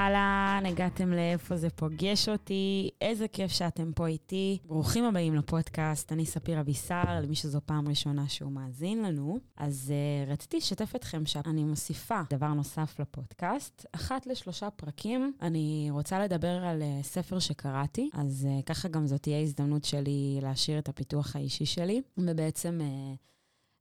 אהלן, הגעתם לאיפה זה פוגש אותי, איזה כיף שאתם פה איתי. ברוכים הבאים לפודקאסט, אני ספיר אבישר, למי שזו פעם ראשונה שהוא מאזין לנו. אז uh, רציתי לשתף אתכם שאני מוסיפה דבר נוסף לפודקאסט. אחת לשלושה פרקים, אני רוצה לדבר על uh, ספר שקראתי, אז uh, ככה גם זאת תהיה הזדמנות שלי להשאיר את הפיתוח האישי שלי, ובעצם... Uh,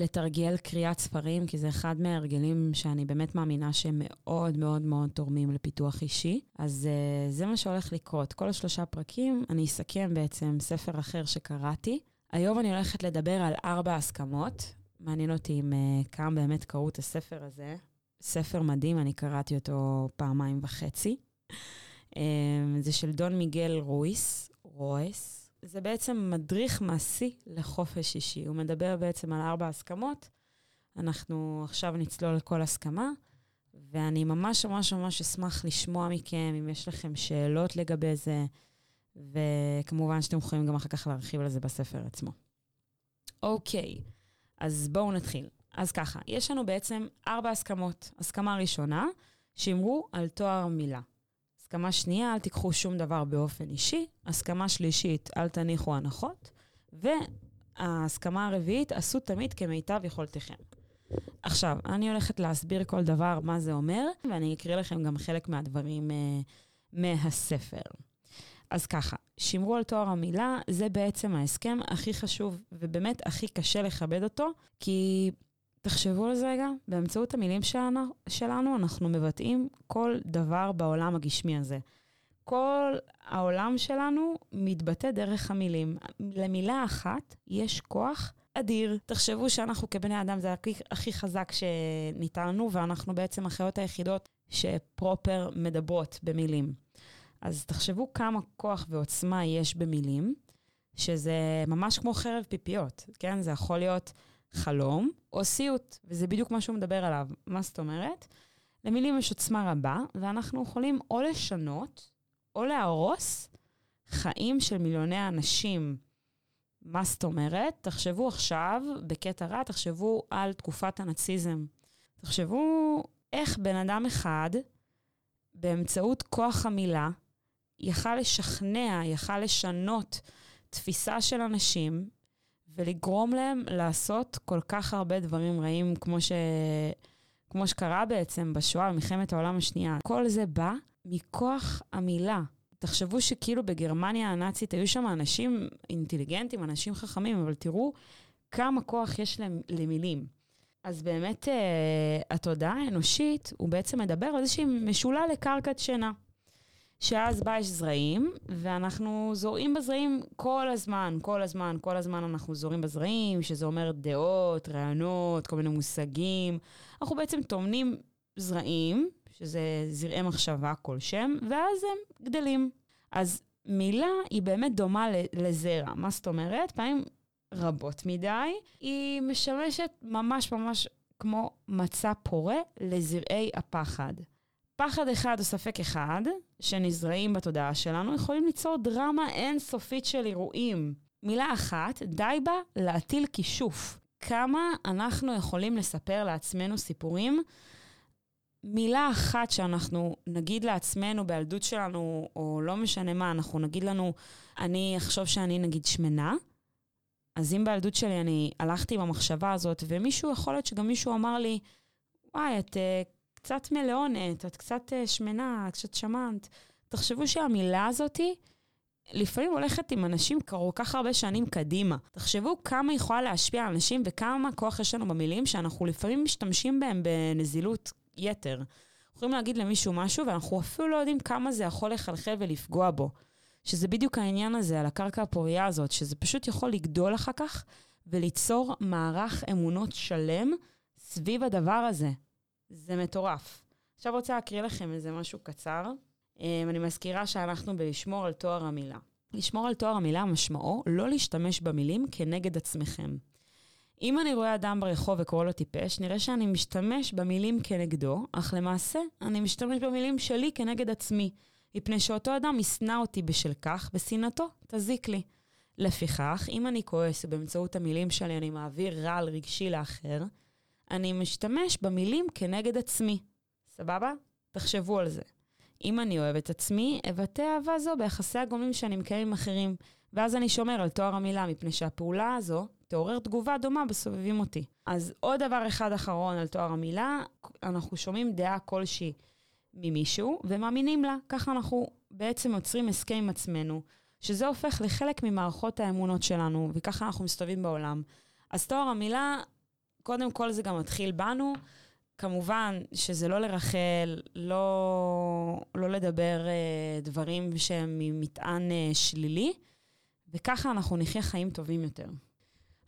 לתרגל קריאת ספרים, כי זה אחד מההרגלים שאני באמת מאמינה שהם מאוד מאוד מאוד תורמים לפיתוח אישי. אז uh, זה מה שהולך לקרות. כל השלושה פרקים, אני אסכם בעצם ספר אחר שקראתי. היום אני הולכת לדבר על ארבע הסכמות. מעניין אותי אם uh, כמה באמת קראו את הספר הזה. ספר מדהים, אני קראתי אותו פעמיים וחצי. Uh, זה של דון מיגל רויס, רויס. זה בעצם מדריך מעשי לחופש אישי. הוא מדבר בעצם על ארבע הסכמות. אנחנו עכשיו נצלול לכל הסכמה, ואני ממש ממש ממש אשמח לשמוע מכם אם יש לכם שאלות לגבי זה, וכמובן שאתם יכולים גם אחר כך להרחיב על זה בספר עצמו. אוקיי, אז בואו נתחיל. אז ככה, יש לנו בעצם ארבע הסכמות. הסכמה ראשונה, שמרו על תואר מילה. הסכמה שנייה, אל תיקחו שום דבר באופן אישי. הסכמה שלישית, אל תניחו הנחות. וההסכמה הרביעית, עשו תמיד כמיטב יכולתכם. עכשיו, אני הולכת להסביר כל דבר מה זה אומר, ואני אקריא לכם גם חלק מהדברים uh, מהספר. אז ככה, שמרו על תואר המילה, זה בעצם ההסכם הכי חשוב, ובאמת הכי קשה לכבד אותו, כי תחשבו על זה רגע, באמצעות המילים שלנו, שלנו אנחנו מבטאים כל דבר בעולם הגשמי הזה. כל העולם שלנו מתבטא דרך המילים. למילה אחת יש כוח אדיר. תחשבו שאנחנו כבני אדם זה הכי, הכי חזק שניתן לנו, ואנחנו בעצם החיות היחידות שפרופר מדברות במילים. אז תחשבו כמה כוח ועוצמה יש במילים, שזה ממש כמו חרב פיפיות, כן? זה יכול להיות חלום או סיוט, וזה בדיוק מה שהוא מדבר עליו. מה זאת אומרת? למילים יש עוצמה רבה, ואנחנו יכולים או לשנות או להרוס חיים של מיליוני אנשים. מה זאת אומרת? תחשבו עכשיו, בקטע רע, תחשבו על תקופת הנאציזם. תחשבו איך בן אדם אחד, באמצעות כוח המילה, יכל לשכנע, יכל לשנות תפיסה של אנשים, ולגרום להם לעשות כל כך הרבה דברים רעים, כמו, ש... כמו שקרה בעצם בשואה, במלחמת העולם השנייה. כל זה בא מכוח המילה. תחשבו שכאילו בגרמניה הנאצית היו שם אנשים אינטליגנטים, אנשים חכמים, אבל תראו כמה כוח יש להם למילים. אז באמת, uh, התודעה האנושית, הוא בעצם מדבר על איזושהי משולה לקרקעת שינה. שאז בה יש זרעים, ואנחנו זורעים בזרעים כל הזמן, כל הזמן, כל הזמן אנחנו זורעים בזרעים, שזה אומר דעות, רעיונות, כל מיני מושגים. אנחנו בעצם טומנים זרעים, שזה זרעי מחשבה כלשהם, ואז הם גדלים. אז מילה היא באמת דומה לזרע. מה זאת אומרת? פעמים רבות מדי, היא משמשת ממש ממש כמו מצע פורה לזרעי הפחד. פחד אחד או ספק אחד שנזרעים בתודעה שלנו יכולים ליצור דרמה אינסופית של אירועים. מילה אחת, די בה להטיל כישוף. כמה אנחנו יכולים לספר לעצמנו סיפורים? מילה אחת שאנחנו נגיד לעצמנו בילדות שלנו, או לא משנה מה, אנחנו נגיד לנו, אני אחשוב שאני נגיד שמנה, אז אם בילדות שלי אני הלכתי עם המחשבה הזאת, ומישהו, יכול להיות שגם מישהו אמר לי, וואי, את uh, קצת מלאונת, את קצת uh, שמנה, את קצת שמנת. תחשבו שהמילה הזאתי, לפעמים הולכת עם אנשים כל כך הרבה שנים קדימה. תחשבו כמה יכולה להשפיע על אנשים וכמה כוח יש לנו במילים שאנחנו לפעמים משתמשים בהם בנזילות יתר. יכולים להגיד למישהו משהו ואנחנו אפילו לא יודעים כמה זה יכול לחלחל ולפגוע בו. שזה בדיוק העניין הזה, על הקרקע הפוריה הזאת, שזה פשוט יכול לגדול אחר כך וליצור מערך אמונות שלם סביב הדבר הזה. זה מטורף. עכשיו רוצה להקריא לכם איזה משהו קצר. אמ, אני מזכירה שאנחנו בלשמור על תואר המילה. לשמור על תואר המילה משמעו לא להשתמש במילים כנגד עצמכם. אם אני רואה אדם ברחוב וקורא לו טיפש, נראה שאני משתמש במילים כנגדו, אך למעשה אני משתמש במילים שלי כנגד עצמי, מפני שאותו אדם ישנא אותי בשל כך, ושנאתו תזיק לי. לפיכך, אם אני כועס ובאמצעות המילים שלי אני מעביר רעל רגשי לאחר, אני משתמש במילים כנגד עצמי. סבבה? תחשבו על זה. אם אני אוהב את עצמי, אבטא אהבה זו ביחסי הגומלין שאני מקיים עם אחרים. ואז אני שומר על תואר המילה, מפני שהפעולה הזו תעורר תגובה דומה בסובבים אותי. אז עוד דבר אחד אחרון על תואר המילה, אנחנו שומעים דעה כלשהי ממישהו ומאמינים לה. ככה אנחנו בעצם יוצרים הסכם עם עצמנו, שזה הופך לחלק ממערכות האמונות שלנו, וככה אנחנו מסתובבים בעולם. אז תואר המילה, קודם כל זה גם מתחיל בנו. כמובן שזה לא לרחל, לא, לא לדבר אה, דברים שהם ממטען אה, שלילי, וככה אנחנו נחיה חיים טובים יותר.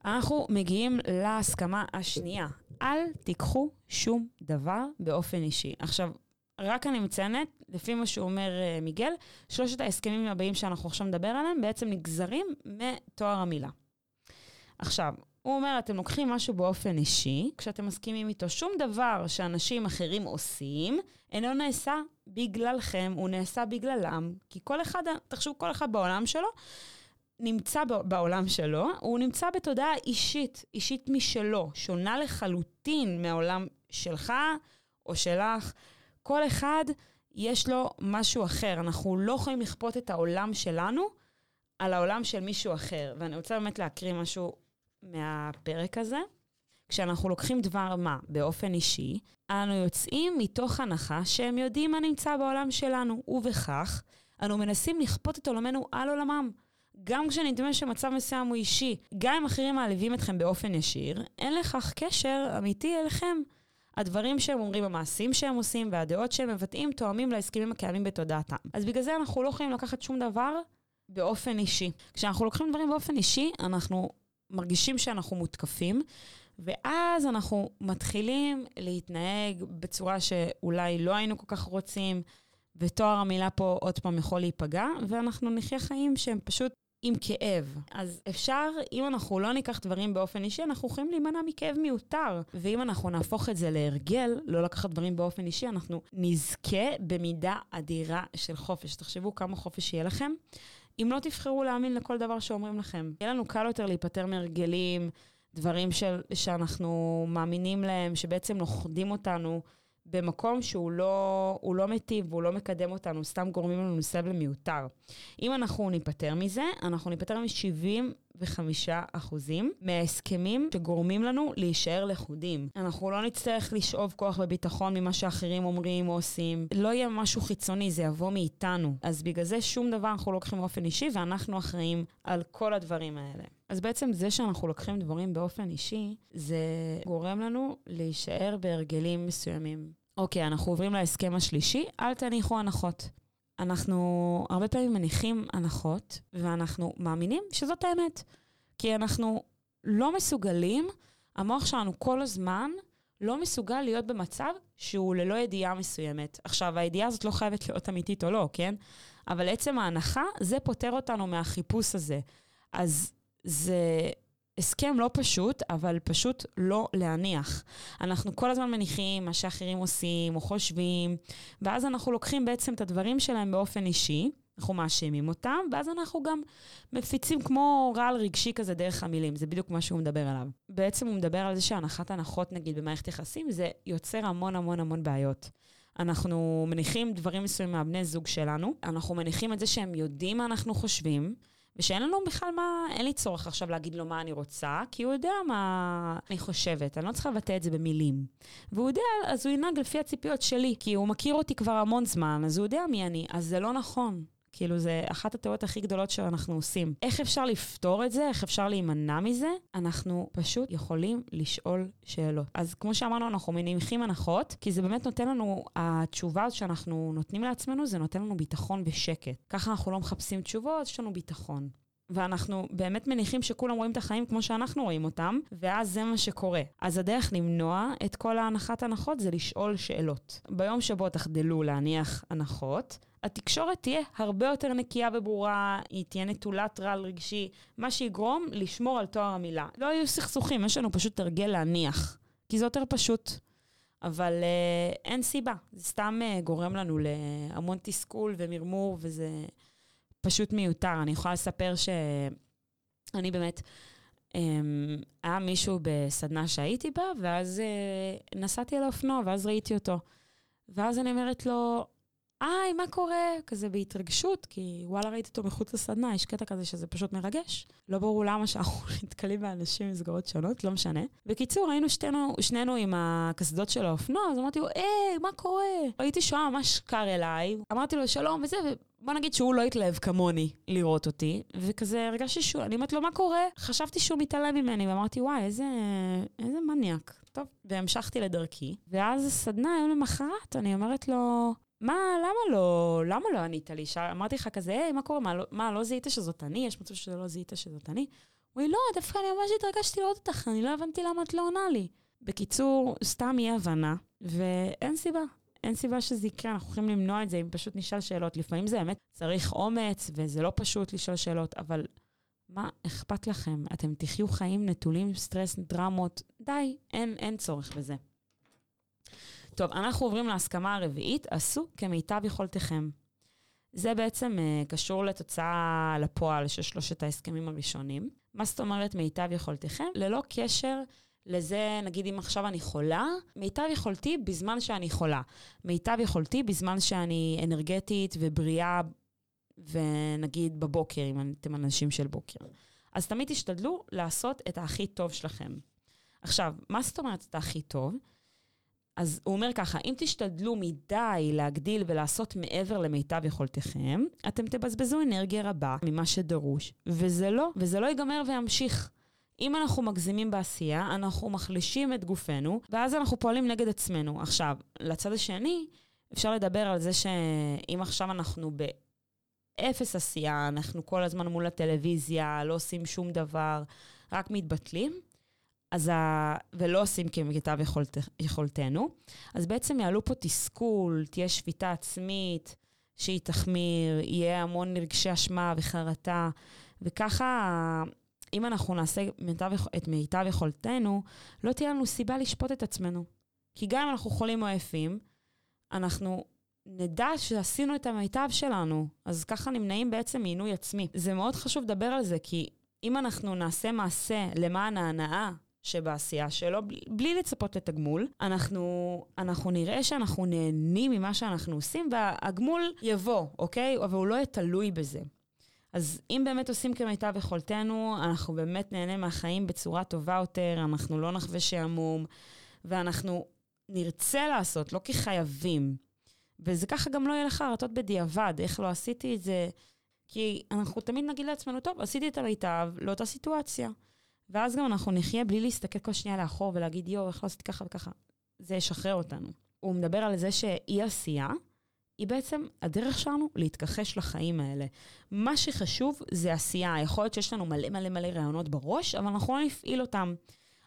אנחנו מגיעים להסכמה השנייה. אל תיקחו שום דבר באופן אישי. עכשיו, רק אני מציינת, לפי מה שהוא אומר uh, מיגל, שלושת ההסכמים הבאים שאנחנו עכשיו נדבר עליהם בעצם נגזרים מתואר המילה. עכשיו, הוא אומר, אתם לוקחים משהו באופן אישי, כשאתם מסכימים איתו. שום דבר שאנשים אחרים עושים, אינו נעשה בגללכם, הוא נעשה בגללם. כי כל אחד, תחשבו, כל אחד בעולם שלו, נמצא בעולם שלו, הוא נמצא בתודעה אישית, אישית משלו, שונה לחלוטין מהעולם שלך או שלך. כל אחד יש לו משהו אחר. אנחנו לא יכולים לכפות את העולם שלנו על העולם של מישהו אחר. ואני רוצה באמת להקריא משהו מהפרק הזה. כשאנחנו לוקחים דבר מה באופן אישי, אנו יוצאים מתוך הנחה שהם יודעים מה נמצא בעולם שלנו, ובכך אנו מנסים לכפות את עולמנו על עולמם. גם כשנדמה שמצב מסוים הוא אישי, גם אם אחרים מעליבים אתכם באופן ישיר, אין לכך קשר אמיתי אליכם. הדברים שהם אומרים, המעשים שהם עושים והדעות שהם מבטאים תואמים להסכמים הקיימים בתודעתם. אז בגלל זה אנחנו לא יכולים לקחת שום דבר באופן אישי. כשאנחנו לוקחים דברים באופן אישי, אנחנו מרגישים שאנחנו מותקפים, ואז אנחנו מתחילים להתנהג בצורה שאולי לא היינו כל כך רוצים, ותואר המילה פה עוד פעם יכול להיפגע, ואנחנו נחיה חיים שהם פשוט עם כאב. אז אפשר, אם אנחנו לא ניקח דברים באופן אישי, אנחנו יכולים להימנע מכאב מיותר. ואם אנחנו נהפוך את זה להרגל, לא לקחת דברים באופן אישי, אנחנו נזכה במידה אדירה של חופש. תחשבו כמה חופש יהיה לכם. אם לא תבחרו להאמין לכל דבר שאומרים לכם. יהיה לנו קל יותר להיפטר מהרגלים, דברים של, שאנחנו מאמינים להם, שבעצם לוכדים אותנו. במקום שהוא לא, לא מיטיב והוא לא מקדם אותנו, סתם גורמים לנו סבל מיותר. אם אנחנו ניפטר מזה, אנחנו ניפטר מ-75% מההסכמים שגורמים לנו להישאר לכודים. אנחנו לא נצטרך לשאוב כוח וביטחון ממה שאחרים אומרים או עושים. לא יהיה משהו חיצוני, זה יבוא מאיתנו. אז בגלל זה שום דבר אנחנו לא לוקחים באופן אישי, ואנחנו אחראים על כל הדברים האלה. אז בעצם זה שאנחנו לוקחים דברים באופן אישי, זה גורם לנו להישאר בהרגלים מסוימים. אוקיי, אנחנו עוברים להסכם השלישי, אל תניחו הנחות. אנחנו הרבה פעמים מניחים הנחות, ואנחנו מאמינים שזאת האמת. כי אנחנו לא מסוגלים, המוח שלנו כל הזמן לא מסוגל להיות במצב שהוא ללא ידיעה מסוימת. עכשיו, הידיעה הזאת לא חייבת להיות אמיתית או לא, כן? אבל עצם ההנחה, זה פותר אותנו מהחיפוש הזה. אז זה הסכם לא פשוט, אבל פשוט לא להניח. אנחנו כל הזמן מניחים מה שאחרים עושים או חושבים, ואז אנחנו לוקחים בעצם את הדברים שלהם באופן אישי, אנחנו מאשימים אותם, ואז אנחנו גם מפיצים כמו רעל רגשי כזה דרך המילים, זה בדיוק מה שהוא מדבר עליו. בעצם הוא מדבר על זה שהנחת הנחות, נגיד, במערכת יחסים, זה יוצר המון המון המון בעיות. אנחנו מניחים דברים מסוימים מהבני זוג שלנו, אנחנו מניחים את זה שהם יודעים מה אנחנו חושבים, ושאין לנו בכלל מה, אין לי צורך עכשיו להגיד לו מה אני רוצה, כי הוא יודע מה אני חושבת, אני לא צריכה לבטא את זה במילים. והוא יודע, אז הוא ינהג לפי הציפיות שלי, כי הוא מכיר אותי כבר המון זמן, אז הוא יודע מי אני, אז זה לא נכון. כאילו, זה אחת הטעויות הכי גדולות שאנחנו עושים. איך אפשר לפתור את זה? איך אפשר להימנע מזה? אנחנו פשוט יכולים לשאול שאלות. אז כמו שאמרנו, אנחנו מניחים הנחות, כי זה באמת נותן לנו, התשובה שאנחנו נותנים לעצמנו, זה נותן לנו ביטחון ושקט. ככה אנחנו לא מחפשים תשובות, יש לנו ביטחון. ואנחנו באמת מניחים שכולם רואים את החיים כמו שאנחנו רואים אותם, ואז זה מה שקורה. אז הדרך למנוע את כל ההנחת הנחות זה לשאול שאלות. ביום שבו תחדלו להניח הנחות, התקשורת תהיה הרבה יותר נקייה וברורה, היא תהיה נטולת רעל רגשי, מה שיגרום לשמור על תואר המילה. לא יהיו סכסוכים, יש לנו פשוט הרגל להניח, כי זה יותר פשוט. אבל אה, אין סיבה, זה סתם אה, גורם לנו להמון תסכול ומרמור, וזה פשוט מיותר. אני יכולה לספר שאני באמת, אה, היה מישהו בסדנה שהייתי בה, ואז אה, נסעתי על האופנוע, ואז ראיתי אותו. ואז אני אומרת לו, היי, מה קורה? כזה בהתרגשות, כי וואלה, ראיתי אותו מחוץ לסדנה, יש קטע כזה שזה פשוט מרגש. לא ברור למה שאנחנו נתקלים באנשים ממסגרות שונות, לא משנה. בקיצור, היינו שתינו, שנינו עם הקסדות של האופנוע, אז אמרתי לו, היי, מה קורה? ראיתי שהוא היה ממש קר אליי, אמרתי לו שלום וזה, ובוא נגיד שהוא לא התלהב כמוני לראות אותי, וכזה הרגשתי שהוא, אני אומרת לו, מה קורה? חשבתי שהוא מתעלם ממני, ואמרתי, וואי, איזה, איזה מניאק. טוב, והמשכתי לדרכי, ואז הסדנה, יום למחרת, אני אומרת לו, מה, למה לא, למה לא ענית לי? אמרתי לך כזה, היי, מה קורה? מה, לא, מה, לא זיהית שזאת אני? יש מצב שלא זיהית שזאת אני? הוא לא, דווקא אני ממש התרגשתי לראות אותך, אני לא הבנתי למה את לא עונה לי. בקיצור, סתם אי הבנה, ואין סיבה. אין סיבה שזה יקרה, אנחנו יכולים למנוע את זה אם פשוט נשאל שאלות. לפעמים זה באמת צריך אומץ, וזה לא פשוט לשאול שאלות, אבל מה אכפת לכם? אתם תחיו חיים נטולים סטרס, דרמות, די, אין, אין צורך בזה. טוב, אנחנו עוברים להסכמה הרביעית, עשו כמיטב יכולתכם. זה בעצם uh, קשור לתוצאה לפועל של שלושת ההסכמים הראשונים. מה זאת אומרת מיטב יכולתכם? ללא קשר לזה, נגיד אם עכשיו אני חולה, מיטב יכולתי בזמן שאני חולה. מיטב יכולתי בזמן שאני אנרגטית ובריאה, ונגיד בבוקר, אם אתם אנשים של בוקר. אז תמיד תשתדלו לעשות את הכי טוב שלכם. עכשיו, מה זאת אומרת את הכי טוב? אז הוא אומר ככה, אם תשתדלו מדי להגדיל ולעשות מעבר למיטב יכולתכם, אתם תבזבזו אנרגיה רבה ממה שדרוש, וזה לא, וזה לא ייגמר וימשיך. אם אנחנו מגזימים בעשייה, אנחנו מחלישים את גופנו, ואז אנחנו פועלים נגד עצמנו. עכשיו, לצד השני, אפשר לדבר על זה שאם עכשיו אנחנו באפס עשייה, אנחנו כל הזמן מול הטלוויזיה, לא עושים שום דבר, רק מתבטלים, אז ה... ולא עושים כמיטב יכולת... יכולתנו, אז בעצם יעלו פה תסכול, תהיה שביתה עצמית, שהיא תחמיר, יהיה המון רגשי אשמה וחרטה, וככה, אם אנחנו נעשה מיטב... את מיטב יכולתנו, לא תהיה לנו סיבה לשפוט את עצמנו. כי גם אם אנחנו חולים או עייפים, אנחנו נדע שעשינו את המיטב שלנו, אז ככה נמנעים בעצם מעינוי עצמי. זה מאוד חשוב לדבר על זה, כי אם אנחנו נעשה מעשה למען ההנאה שבעשייה שלו, בלי, בלי לצפות לתגמול. אנחנו, אנחנו נראה שאנחנו נהנים ממה שאנחנו עושים, והגמול יבוא, אוקיי? אבל הוא לא יהיה תלוי בזה. אז אם באמת עושים כמיטב יכולתנו, אנחנו באמת נהנה מהחיים בצורה טובה יותר, אנחנו לא נחווה שעמום, ואנחנו נרצה לעשות, לא כחייבים. וזה ככה גם לא יהיה לך הרטות בדיעבד, איך לא עשיתי את זה. כי אנחנו תמיד נגיד לעצמנו, טוב, עשיתי את המיטב לאותה סיטואציה. ואז גם אנחנו נחיה בלי להסתכל כל שנייה לאחור ולהגיד, יואו, איך לא עשיתי ככה וככה. זה ישחרר אותנו. הוא מדבר על זה שאי עשייה, היא בעצם הדרך שלנו להתכחש לחיים האלה. מה שחשוב זה עשייה. יכול להיות שיש לנו מלא מלא מלא רעיונות בראש, אבל אנחנו לא נפעיל אותם.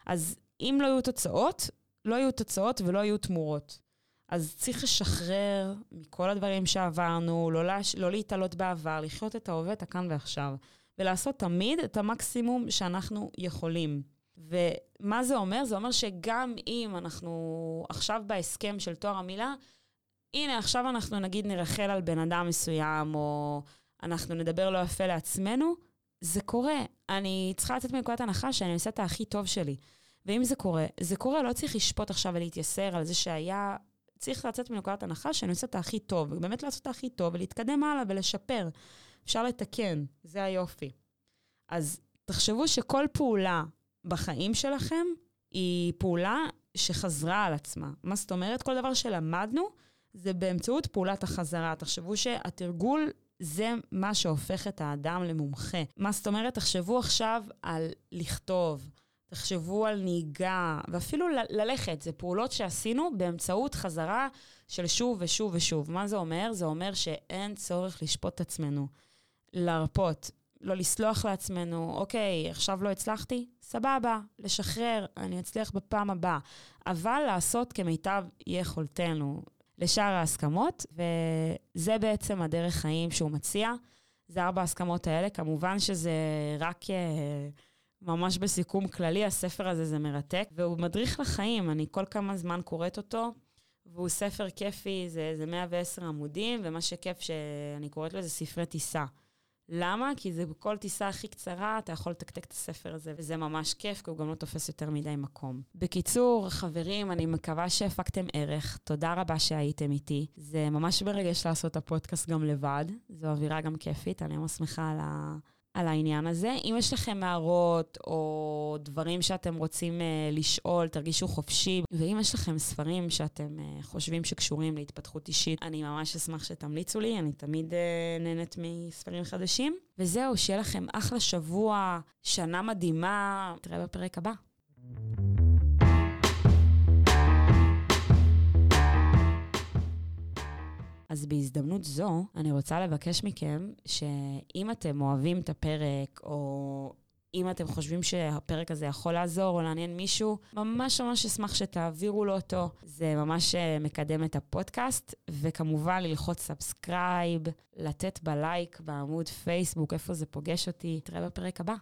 אז אם לא יהיו תוצאות, לא יהיו תוצאות ולא יהיו תמורות. אז צריך לשחרר מכל הדברים שעברנו, לא. לא להתעלות בעבר, לחיות את ההווה, את הכאן ועכשיו. ולעשות תמיד את המקסימום שאנחנו יכולים. ומה זה אומר? זה אומר שגם אם אנחנו עכשיו בהסכם של תואר המילה, הנה, עכשיו אנחנו נגיד נרחל על בן אדם מסוים, או אנחנו נדבר לא יפה לעצמנו, זה קורה. אני צריכה לצאת מנקודת הנחה שאני עושה את הכי טוב שלי. ואם זה קורה, זה קורה, לא צריך לשפוט עכשיו ולהתייסר על זה שהיה... צריך לצאת מנקודת הנחה שאני עושה את הכי טוב, ובאמת לעשות את הכי טוב ולהתקדם הלאה ולשפר. אפשר לתקן, זה היופי. אז תחשבו שכל פעולה בחיים שלכם היא פעולה שחזרה על עצמה. מה זאת אומרת? כל דבר שלמדנו זה באמצעות פעולת החזרה. תחשבו שהתרגול זה מה שהופך את האדם למומחה. מה זאת אומרת? תחשבו עכשיו על לכתוב, תחשבו על נהיגה, ואפילו ל- ללכת. זה פעולות שעשינו באמצעות חזרה של שוב ושוב ושוב. מה זה אומר? זה אומר שאין צורך לשפוט את עצמנו. להרפות, לא לסלוח לעצמנו, אוקיי, עכשיו לא הצלחתי, סבבה, לשחרר, אני אצליח בפעם הבאה. אבל לעשות כמיטב יכולתנו לשאר ההסכמות, וזה בעצם הדרך חיים שהוא מציע. זה ארבע ההסכמות האלה. כמובן שזה רק uh, ממש בסיכום כללי, הספר הזה זה מרתק, והוא מדריך לחיים, אני כל כמה זמן קוראת אותו. והוא ספר כיפי, זה, זה 110 עמודים, ומה שכיף שאני קוראת לו זה ספרי טיסה. למה? כי זה בכל טיסה הכי קצרה, אתה יכול לתקתק את הספר הזה, וזה ממש כיף, כי הוא גם לא תופס יותר מדי מקום. בקיצור, חברים, אני מקווה שהפקתם ערך. תודה רבה שהייתם איתי. זה ממש מרגש לעשות את הפודקאסט גם לבד. זו אווירה גם כיפית, אני ממש שמחה על ה... על העניין הזה. אם יש לכם הערות או דברים שאתם רוצים uh, לשאול, תרגישו חופשי. ואם יש לכם ספרים שאתם uh, חושבים שקשורים להתפתחות אישית, אני ממש אשמח שתמליצו לי, אני תמיד uh, נהנית מספרים חדשים. וזהו, שיהיה לכם אחלה שבוע, שנה מדהימה. נתראה בפרק הבא. אז בהזדמנות זו, אני רוצה לבקש מכם שאם אתם אוהבים את הפרק, או אם אתם חושבים שהפרק הזה יכול לעזור או לעניין מישהו, ממש ממש אשמח שתעבירו לו אותו. זה ממש אה, מקדם את הפודקאסט, וכמובן ללחוץ subscribe, לתת בלייק בעמוד פייסבוק, איפה זה פוגש אותי. נתראה בפרק הבא.